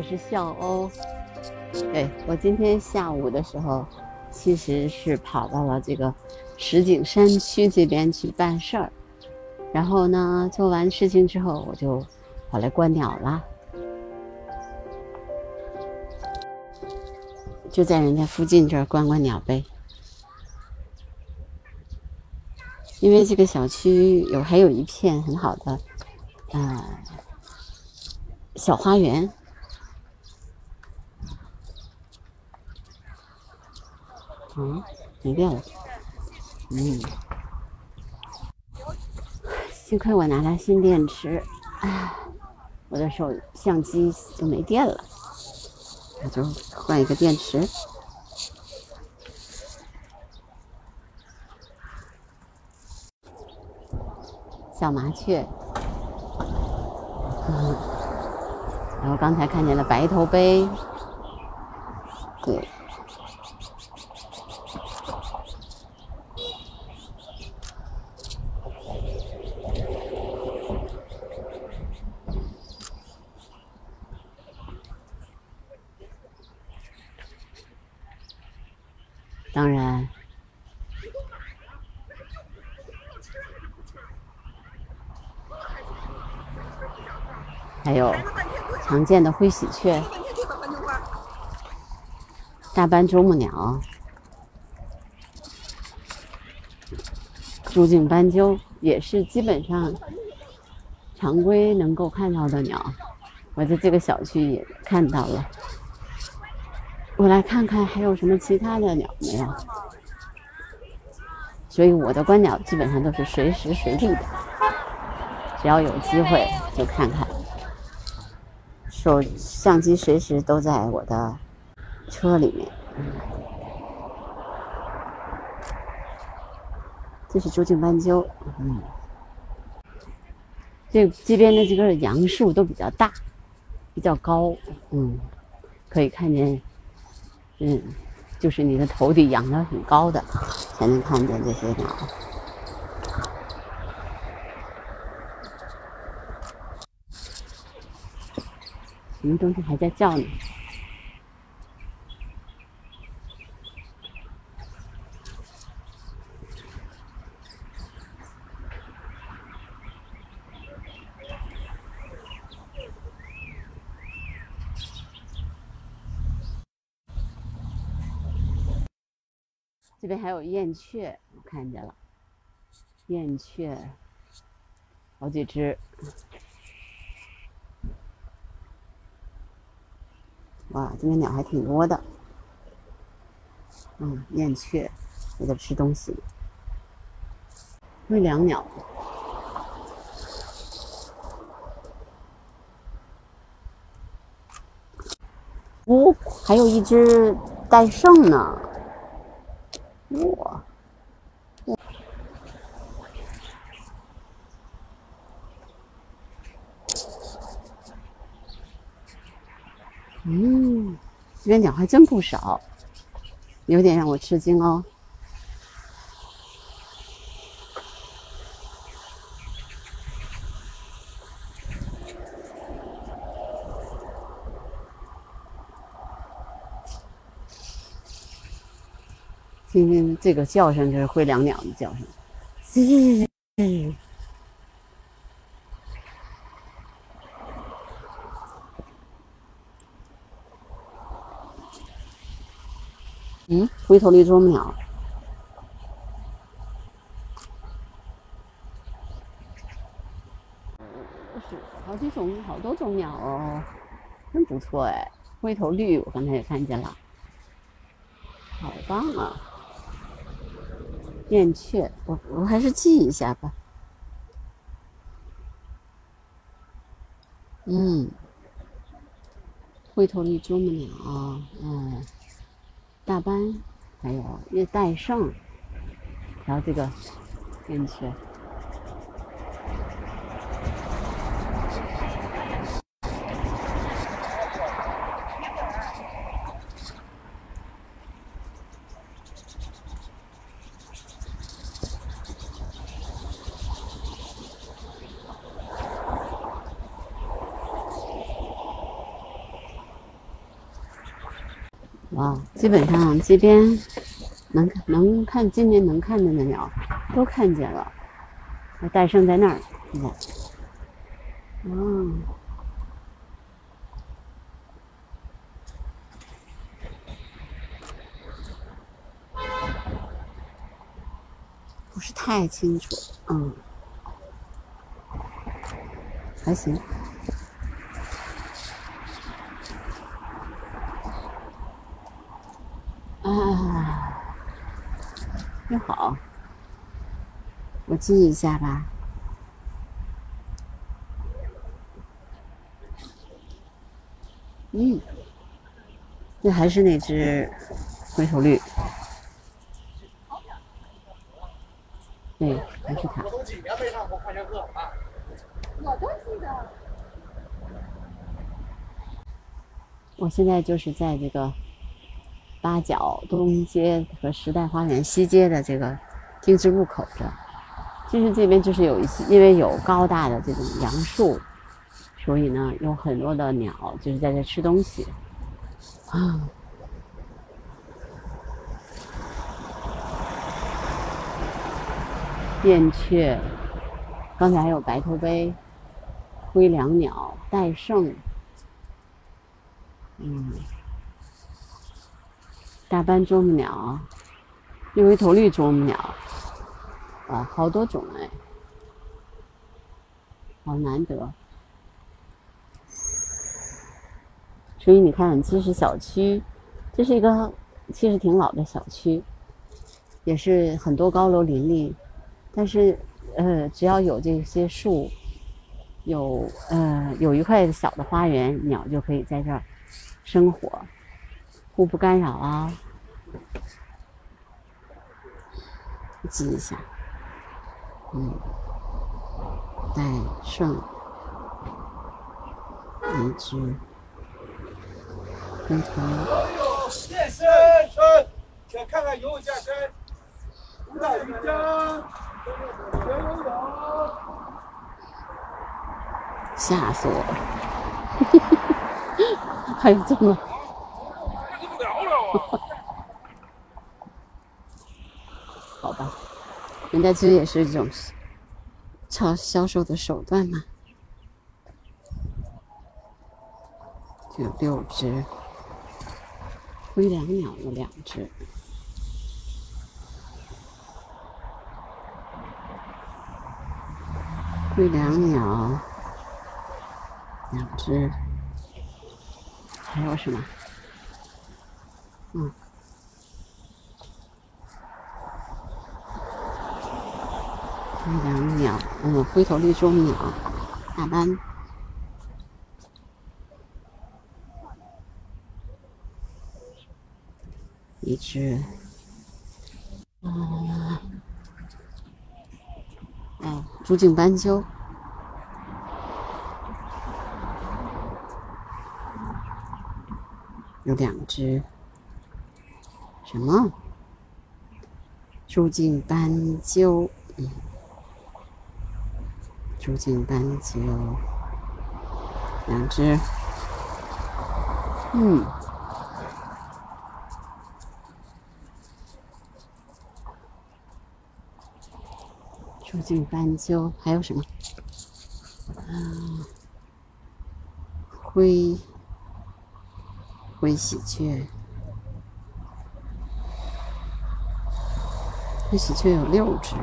我是笑欧。对我今天下午的时候，其实是跑到了这个石景山区这边去办事儿，然后呢，做完事情之后，我就跑来观鸟了，就在人家附近这儿观观鸟呗。因为这个小区有还有一片很好的，呃，小花园。啊，没电了。嗯，幸亏我拿了新电池，哎，我的手相机就没电了，我就换一个电池。小麻雀，嗯，然后刚才看见了白头鹎，当然。还有常见的灰喜鹊、大斑啄木鸟、珠颈斑鸠，也是基本上常规能够看到的鸟。我在这个小区也看到了。我来看看还有什么其他的鸟没有。所以我的观鸟基本上都是随时随地的，只要有机会就看看。手相机随时都在我的车里面。这是竹颈斑鸠，嗯，这这边的这个杨树都比较大，比较高，嗯，可以看见，嗯，就是你的头顶仰得很高的，才能看见这些鸟。什么东西还在叫呢？这边还有燕雀，我看见了，燕雀，好几只。哇，这边鸟还挺多的。嗯，燕雀也在吃东西。灰椋鸟。哦，还有一只戴胜呢。哇！嗯，这边鸟还真不少，有点让我吃惊哦。听听这个叫声，就是灰椋鸟的叫声，吱。嗯，灰头绿啄木鸟，好几种，好多种鸟哦，真不错哎。灰头绿，我刚才也看见了，好棒啊！燕雀，我我还是记一下吧。嗯，灰头绿啄木鸟，嗯。大斑，还有叶戴胜，然后这个燕雀。了，基本上这边能看能看今年能看见的鸟都看见了。那诞生在那儿，现在，嗯，不是太清楚，嗯，还行。啊，又好，我记一下吧。嗯，那还是那只灰头绿。对，还是它。我都记得。我现在就是在这个。八角东街和时代花园西街的这个丁字路口这，其实这边就是有一些，因为有高大的这种杨树，所以呢有很多的鸟就是在这吃东西啊。燕雀，刚才还有白头鹎、灰椋鸟、戴胜，嗯。大斑啄木鸟，六尾头绿啄木鸟，啊，好多种哎，好难得。所以你看，其实小区，这是一个其实挺老的小区，也是很多高楼林立，但是呃，只要有这些树，有呃有一块小的花园，鸟就可以在这儿生活。互不干扰啊！记一下，嗯，戴胜，一只，回头。健身，想看看游泳健身，舞蹈瑜伽，学游泳。吓死我了！还有这么。好吧，人家其实也是一种销销售的手段嘛。有六只，灰椋鸟有两只，灰椋鸟两只，还有什么？嗯，灰椋鸟，嗯，灰头绿啄木鸟，大斑，一只，嗯，哎，竹颈斑鸠。有两只。什么？朱颈斑鸠，嗯，朱颈斑鸠，两只，嗯，朱颈斑鸠还有什么？啊，灰灰喜鹊。这喜鹊有六只，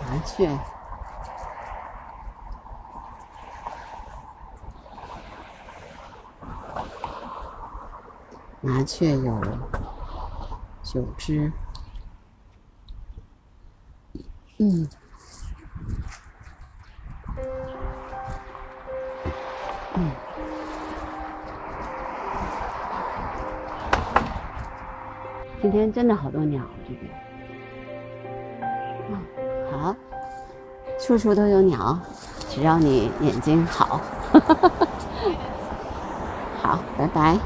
麻雀，麻雀有九只，嗯，天真的好多鸟，这边，嗯，好，处处都有鸟，只要你眼睛好，好，拜拜。